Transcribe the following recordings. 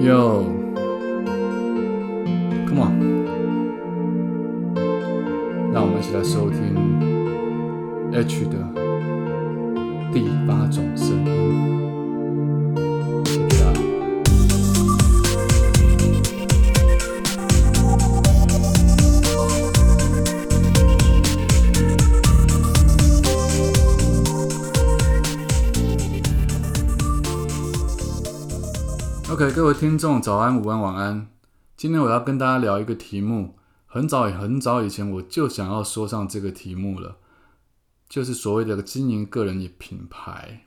Yo，Come on，让我们一起来收听 H 的第八种声音。各位听众，早安、午安、晚安。今天我要跟大家聊一个题目，很早很早以前我就想要说上这个题目了，就是所谓的经营个人品牌。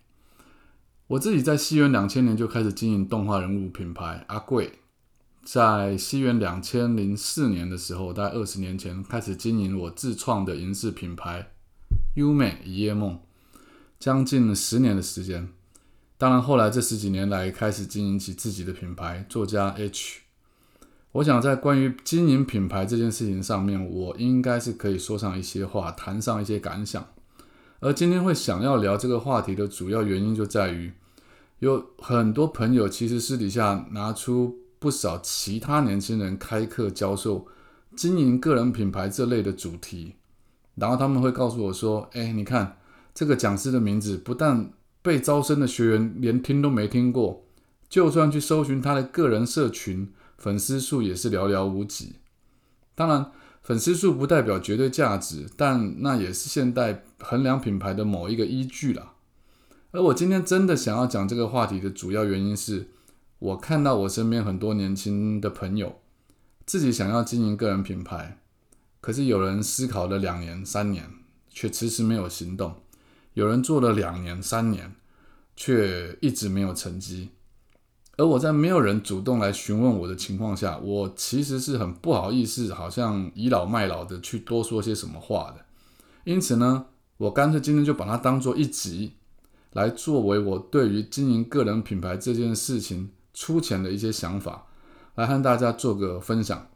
我自己在西元两千年就开始经营动画人物品牌阿贵，在西元两千零四年的时候，大概二十年前开始经营我自创的银饰品牌优美一夜梦，将近十年的时间。当然，后来这十几年来开始经营起自己的品牌，作家 H。我想在关于经营品牌这件事情上面，我应该是可以说上一些话，谈上一些感想。而今天会想要聊这个话题的主要原因，就在于有很多朋友其实私底下拿出不少其他年轻人开课教授经营个人品牌这类的主题，然后他们会告诉我说：“哎，你看这个讲师的名字不但……”被招生的学员连听都没听过，就算去搜寻他的个人社群，粉丝数也是寥寥无几。当然，粉丝数不代表绝对价值，但那也是现代衡量品牌的某一个依据啦。而我今天真的想要讲这个话题的主要原因是，我看到我身边很多年轻的朋友自己想要经营个人品牌，可是有人思考了两年、三年，却迟迟没有行动。有人做了两年、三年，却一直没有成绩。而我在没有人主动来询问我的情况下，我其实是很不好意思，好像倚老卖老的去多说些什么话的。因此呢，我干脆今天就把它当做一集，来作为我对于经营个人品牌这件事情粗浅的一些想法，来和大家做个分享。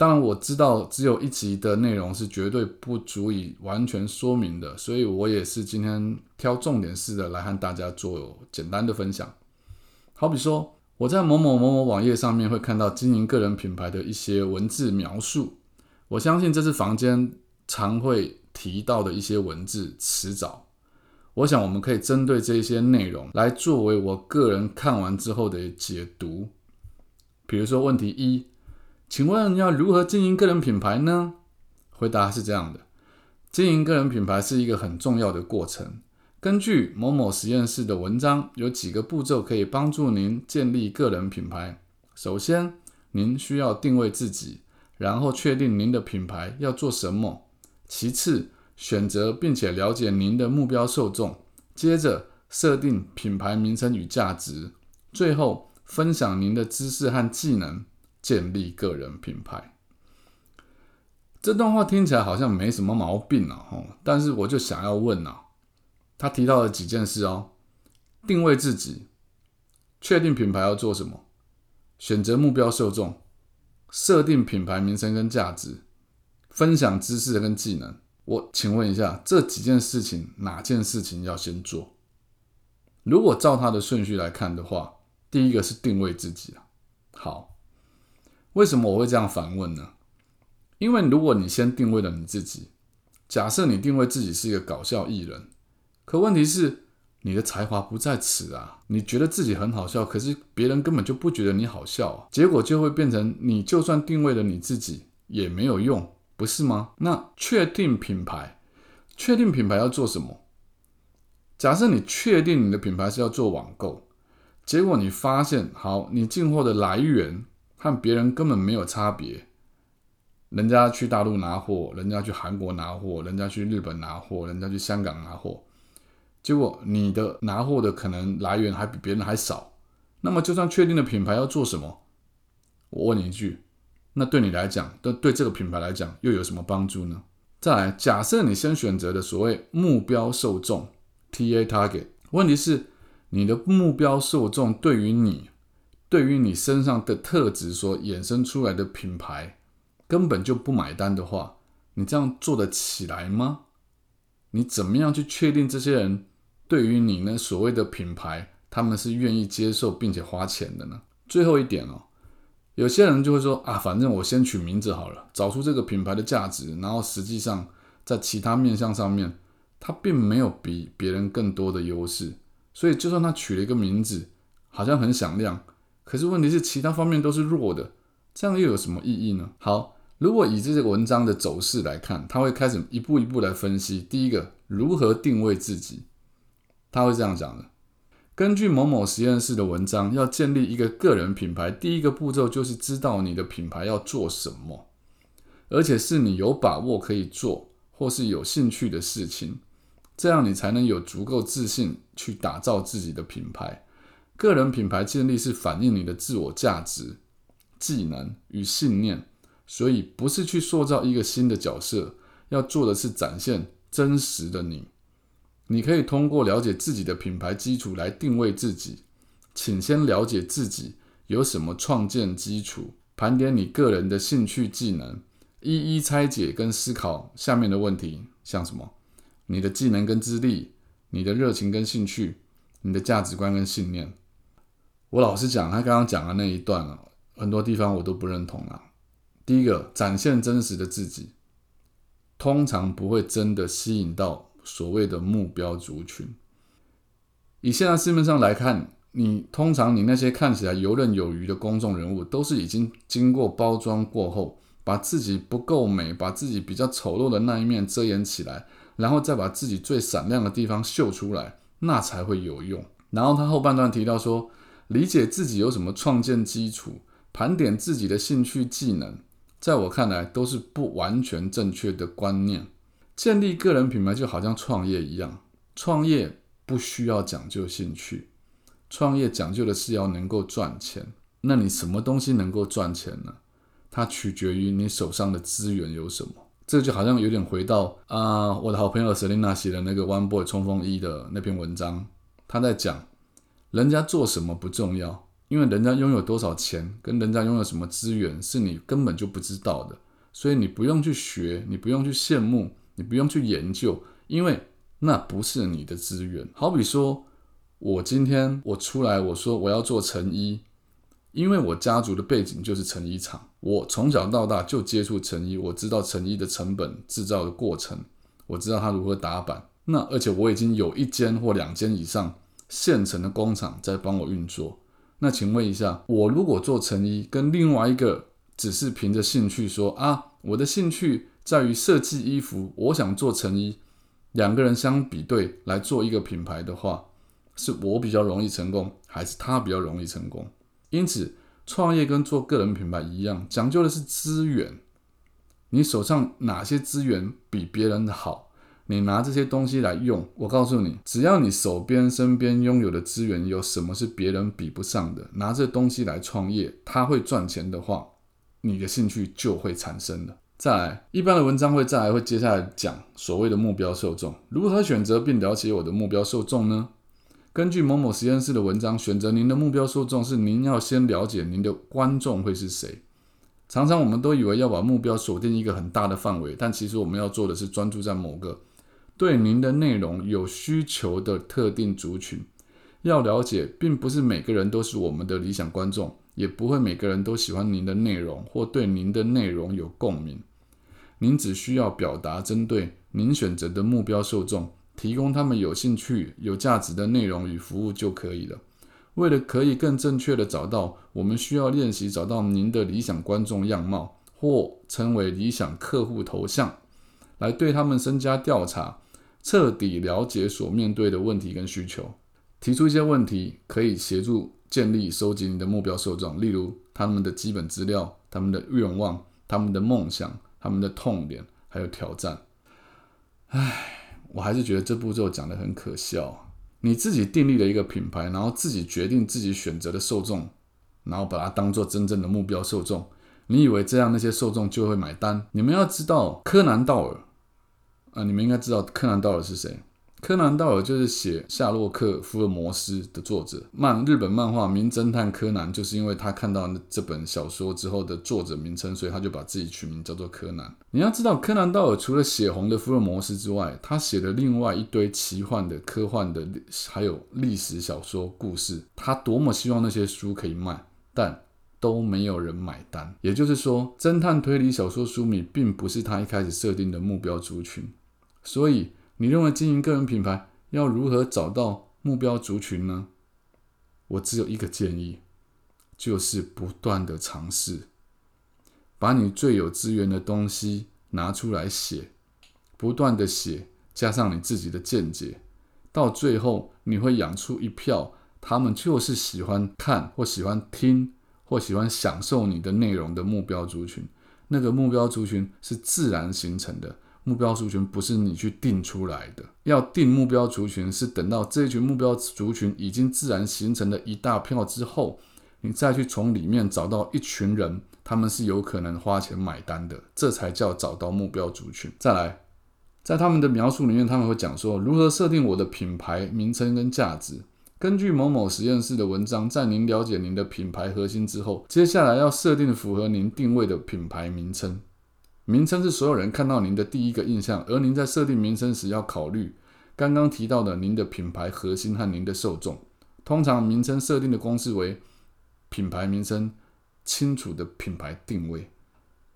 当然，我知道只有一集的内容是绝对不足以完全说明的，所以我也是今天挑重点式的来和大家做简单的分享。好比说，我在某某某某网页上面会看到经营个人品牌的一些文字描述，我相信这是房间常会提到的一些文字词藻。我想我们可以针对这些内容来作为我个人看完之后的解读。比如说问题一。请问要如何经营个人品牌呢？回答是这样的：经营个人品牌是一个很重要的过程。根据某某实验室的文章，有几个步骤可以帮助您建立个人品牌。首先，您需要定位自己，然后确定您的品牌要做什么。其次，选择并且了解您的目标受众。接着，设定品牌名称与价值。最后，分享您的知识和技能。建立个人品牌，这段话听起来好像没什么毛病啊，吼！但是我就想要问啊，他提到了几件事哦：定位自己，确定品牌要做什么，选择目标受众，设定品牌名称跟价值，分享知识跟技能。我请问一下，这几件事情哪件事情要先做？如果照他的顺序来看的话，第一个是定位自己啊，好。为什么我会这样反问呢？因为如果你先定位了你自己，假设你定位自己是一个搞笑艺人，可问题是你的才华不在此啊！你觉得自己很好笑，可是别人根本就不觉得你好笑，结果就会变成你就算定位了你自己也没有用，不是吗？那确定品牌，确定品牌要做什么？假设你确定你的品牌是要做网购，结果你发现，好，你进货的来源。和别人根本没有差别，人家去大陆拿货，人家去韩国拿货，人家去日本拿货，人家去香港拿货，结果你的拿货的可能来源还比别人还少。那么，就算确定的品牌要做什么，我问你一句，那对你来讲，对对这个品牌来讲又有什么帮助呢？再来，假设你先选择的所谓目标受众 （T A Target），问题是你的目标受众对于你。对于你身上的特质所衍生出来的品牌，根本就不买单的话，你这样做得起来吗？你怎么样去确定这些人对于你呢所谓的品牌，他们是愿意接受并且花钱的呢？最后一点哦，有些人就会说啊，反正我先取名字好了，找出这个品牌的价值，然后实际上在其他面向上面，它并没有比别人更多的优势，所以就算他取了一个名字，好像很响亮，可是问题是其他方面都是弱的，这样又有什么意义呢？好，如果以这个文章的走势来看，他会开始一步一步来分析，第一个如何定位自己，他会这样讲的。根据某某实验室的文章，要建立一个个人品牌，第一个步骤就是知道你的品牌要做什么，而且是你有把握可以做或是有兴趣的事情，这样你才能有足够自信去打造自己的品牌。个人品牌建立是反映你的自我价值、技能与信念，所以不是去塑造一个新的角色，要做的是展现真实的你。你可以通过了解自己的品牌基础来定位自己，请先了解自己有什么创建基础，盘点你个人的兴趣技能，一一拆解跟思考下面的问题，像什么？你的技能跟资历，你的热情跟兴趣，你的价值观跟信念。我老实讲，他刚刚讲的那一段啊，很多地方我都不认同啊。第一个，展现真实的自己，通常不会真的吸引到。所谓的目标族群，以现在市面上来看，你通常你那些看起来游刃有余的公众人物，都是已经经过包装过后，把自己不够美，把自己比较丑陋的那一面遮掩起来，然后再把自己最闪亮的地方秀出来，那才会有用。然后他后半段提到说，理解自己有什么创建基础，盘点自己的兴趣技能，在我看来都是不完全正确的观念。建立个人品牌就好像创业一样，创业不需要讲究兴趣，创业讲究的是要能够赚钱。那你什么东西能够赚钱呢？它取决于你手上的资源有什么。这就好像有点回到啊，我的好朋友 Selina 写的那个 One Boy 冲锋衣的那篇文章，他在讲，人家做什么不重要，因为人家拥有多少钱，跟人家拥有什么资源是你根本就不知道的，所以你不用去学，你不用去羡慕。你不用去研究，因为那不是你的资源。好比说，我今天我出来，我说我要做成衣，因为我家族的背景就是成衣厂，我从小到大就接触成衣，我知道成衣的成本、制造的过程，我知道它如何打版。那而且我已经有一间或两间以上现成的工厂在帮我运作。那请问一下，我如果做成衣，跟另外一个只是凭着兴趣说啊，我的兴趣。在于设计衣服，我想做成衣，两个人相比对来做一个品牌的话，是我比较容易成功，还是他比较容易成功？因此，创业跟做个人品牌一样，讲究的是资源。你手上哪些资源比别人的好，你拿这些东西来用。我告诉你，只要你手边、身边拥有的资源有什么是别人比不上的，拿这东西来创业，他会赚钱的话，你的兴趣就会产生了。再来，一般的文章会再来会接下来讲所谓的目标受众，如何选择并了解我的目标受众呢？根据某某实验室的文章，选择您的目标受众是您要先了解您的观众会是谁。常常我们都以为要把目标锁定一个很大的范围，但其实我们要做的是专注在某个对您的内容有需求的特定族群。要了解，并不是每个人都是我们的理想观众，也不会每个人都喜欢您的内容或对您的内容有共鸣。您只需要表达针对您选择的目标受众，提供他们有兴趣、有价值的内容与服务就可以了。为了可以更正确的找到，我们需要练习找到您的理想观众样貌，或称为理想客户头像，来对他们深加调查，彻底了解所面对的问题跟需求，提出一些问题，可以协助建立、收集你的目标受众，例如他们的基本资料、他们的愿望、他们的梦想。他们的痛点还有挑战，唉，我还是觉得这步骤讲的很可笑。你自己订立了一个品牌，然后自己决定自己选择的受众，然后把它当做真正的目标受众，你以为这样那些受众就会买单？你们要知道，柯南道尔啊，你们应该知道柯南道尔是谁。柯南道尔就是写《夏洛克福尔摩斯》的作者，漫日本漫画《名侦探柯南》，就是因为他看到这本小说之后的作者名称，所以他就把自己取名叫做柯南。你要知道，柯南道尔除了写红的福尔摩斯之外，他写的另外一堆奇幻的、科幻的，还有历史小说故事。他多么希望那些书可以卖，但都没有人买单。也就是说，侦探推理小说书迷并不是他一开始设定的目标族群。所以，你认为经营个人品牌要如何找到目标族群呢？我只有一个建议，就是不断的尝试，把你最有资源的东西拿出来写，不断的写，加上你自己的见解，到最后你会养出一票，他们就是喜欢看或喜欢听或喜欢享受你的内容的目标族群。那个目标族群是自然形成的。目标族群不是你去定出来的，要定目标族群是等到这群目标族群已经自然形成了一大票之后，你再去从里面找到一群人，他们是有可能花钱买单的，这才叫找到目标族群。再来，在他们的描述里面，他们会讲说如何设定我的品牌名称跟价值。根据某某实验室的文章，在您了解您的品牌核心之后，接下来要设定符合您定位的品牌名称。名称是所有人看到您的第一个印象，而您在设定名称时要考虑刚刚提到的您的品牌核心和您的受众。通常名称设定的公式为品牌名称清楚的品牌定位。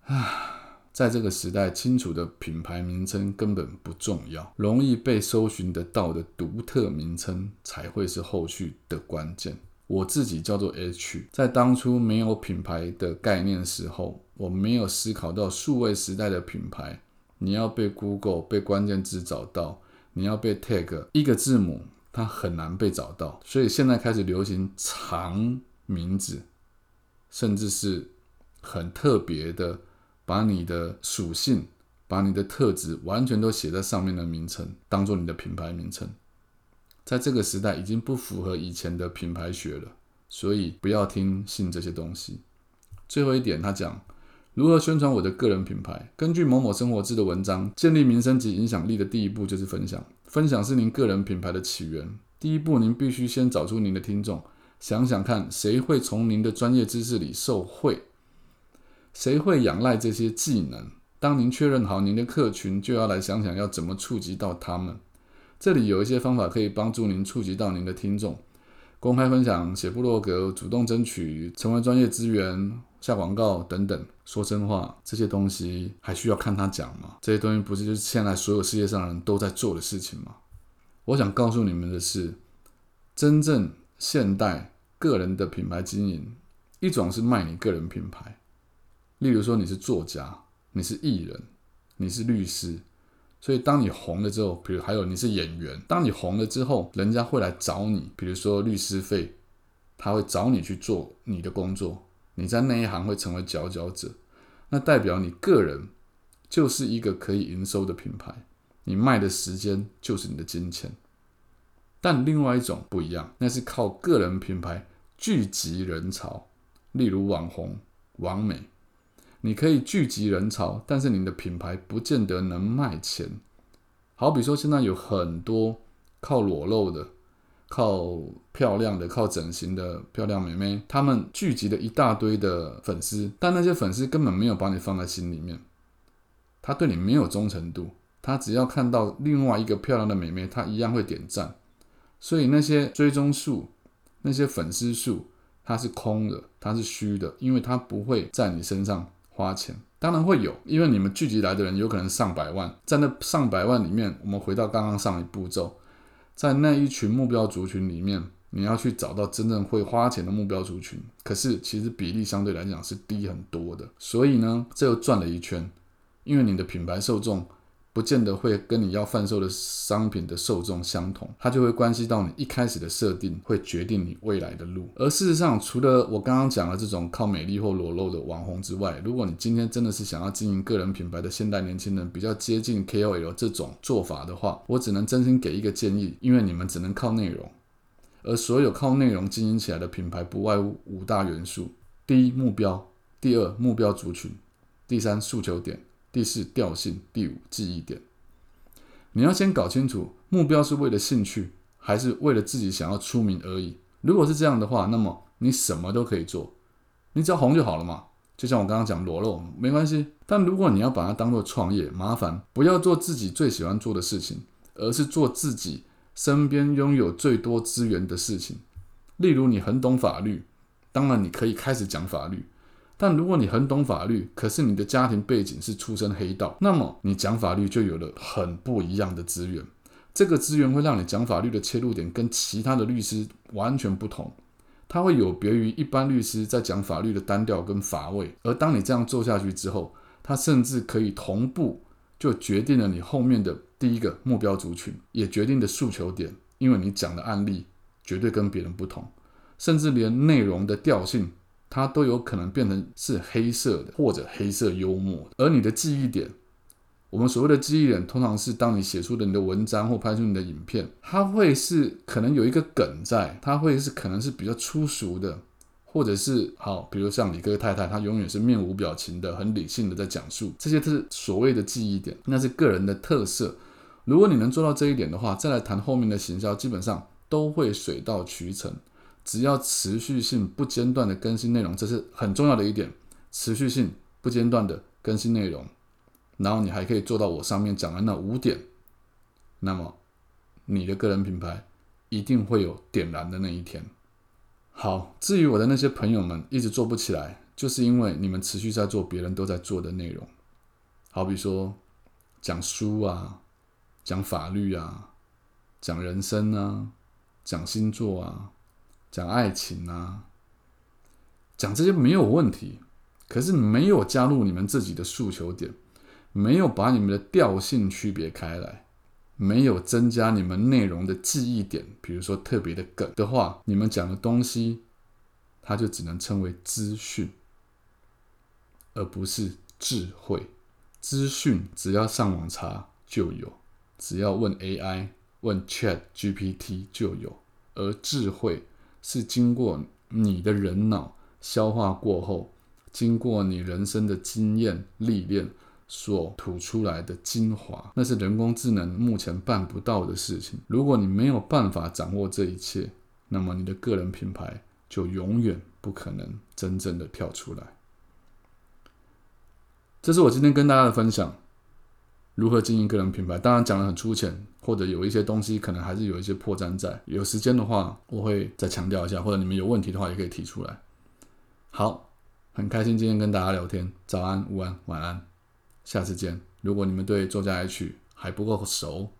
啊，在这个时代，清楚的品牌名称根本不重要，容易被搜寻得到的独特名称才会是后续的关键。我自己叫做 H，在当初没有品牌的概念时候，我没有思考到数位时代的品牌，你要被 Google 被关键字找到，你要被 tag 一个字母，它很难被找到。所以现在开始流行长名字，甚至是很特别的，把你的属性、把你的特质完全都写在上面的名称，当做你的品牌名称。在这个时代已经不符合以前的品牌学了，所以不要听信这些东西。最后一点，他讲如何宣传我的个人品牌。根据某某生活志的文章，建立名声及影响力的第一步就是分享。分享是您个人品牌的起源。第一步，您必须先找出您的听众，想想看谁会从您的专业知识里受惠，谁会仰赖这些技能。当您确认好您的客群，就要来想想要怎么触及到他们。这里有一些方法可以帮助您触及到您的听众：公开分享、写部落格、主动争取、成为专业资源、下广告等等。说真话，这些东西还需要看他讲吗？这些东西不是就是现在所有世界上人都在做的事情吗？我想告诉你们的是，真正现代个人的品牌经营，一种是卖你个人品牌，例如说你是作家，你是艺人，你是律师。所以，当你红了之后，比如还有你是演员，当你红了之后，人家会来找你，比如说律师费，他会找你去做你的工作，你在那一行会成为佼佼者，那代表你个人就是一个可以营收的品牌，你卖的时间就是你的金钱。但另外一种不一样，那是靠个人品牌聚集人潮，例如网红、网美。你可以聚集人潮，但是你的品牌不见得能卖钱。好比说，现在有很多靠裸露的、靠漂亮的、靠整形的漂亮妹妹，她们聚集了一大堆的粉丝，但那些粉丝根本没有把你放在心里面，他对你没有忠诚度，他只要看到另外一个漂亮的妹妹，他一样会点赞。所以那些追踪数、那些粉丝数，它是空的，它是虚的，因为它不会在你身上。花钱。当然会有，因为你们聚集来的人有可能上百万，在那上百万里面，我们回到刚刚上一步骤，在那一群目标族群里面，你要去找到真正会花钱的目标族群，可是其实比例相对来讲是低很多的，所以呢，这又转了一圈，因为你的品牌受众。不见得会跟你要贩售的商品的受众相同，它就会关系到你一开始的设定，会决定你未来的路。而事实上，除了我刚刚讲的这种靠美丽或裸露的网红之外，如果你今天真的是想要经营个人品牌的现代年轻人，比较接近 KOL 这种做法的话，我只能真心给一个建议，因为你们只能靠内容，而所有靠内容经营起来的品牌，不外乎五大元素：第一，目标；第二，目标族群；第三，诉求点。第四调性，第五记忆点。你要先搞清楚目标是为了兴趣，还是为了自己想要出名而已。如果是这样的话，那么你什么都可以做，你只要红就好了嘛。就像我刚刚讲裸露没关系，但如果你要把它当做创业，麻烦不要做自己最喜欢做的事情，而是做自己身边拥有最多资源的事情。例如，你很懂法律，当然你可以开始讲法律。但如果你很懂法律，可是你的家庭背景是出身黑道，那么你讲法律就有了很不一样的资源。这个资源会让你讲法律的切入点跟其他的律师完全不同，它会有别于一般律师在讲法律的单调跟乏味。而当你这样做下去之后，它甚至可以同步就决定了你后面的第一个目标族群，也决定的诉求点，因为你讲的案例绝对跟别人不同，甚至连内容的调性。它都有可能变成是黑色的或者黑色幽默，而你的记忆点，我们所谓的记忆点，通常是当你写出的你的文章或拍出你的影片，它会是可能有一个梗在，它会是可能是比较粗俗的，或者是好，比如像李哥太太，她永远是面无表情的，很理性的在讲述，这些都是所谓的记忆点，那是个人的特色。如果你能做到这一点的话，再来谈后面的行销，基本上都会水到渠成。只要持续性不间断的更新内容，这是很重要的一点。持续性不间断的更新内容，然后你还可以做到我上面讲的那五点，那么你的个人品牌一定会有点燃的那一天。好，至于我的那些朋友们一直做不起来，就是因为你们持续在做别人都在做的内容，好比说讲书啊，讲法律啊，讲人生啊，讲星座啊。讲爱情啊，讲这些没有问题，可是没有加入你们自己的诉求点，没有把你们的调性区别开来，没有增加你们内容的记忆点，比如说特别的梗的话，你们讲的东西，它就只能称为资讯，而不是智慧。资讯只要上网查就有，只要问 AI、问 Chat GPT 就有，而智慧。是经过你的人脑消化过后，经过你人生的经验历练所吐出来的精华，那是人工智能目前办不到的事情。如果你没有办法掌握这一切，那么你的个人品牌就永远不可能真正的跳出来。这是我今天跟大家的分享。如何经营个人品牌？当然讲的很粗浅，或者有一些东西可能还是有一些破绽在。有时间的话，我会再强调一下，或者你们有问题的话也可以提出来。好，很开心今天跟大家聊天，早安、午安、晚安，下次见。如果你们对作家 H 还不够熟，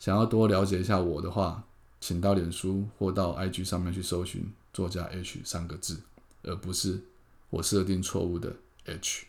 想要多了解一下我的话，请到脸书或到 IG 上面去搜寻作家 H 三个字，而不是我设定错误的 H。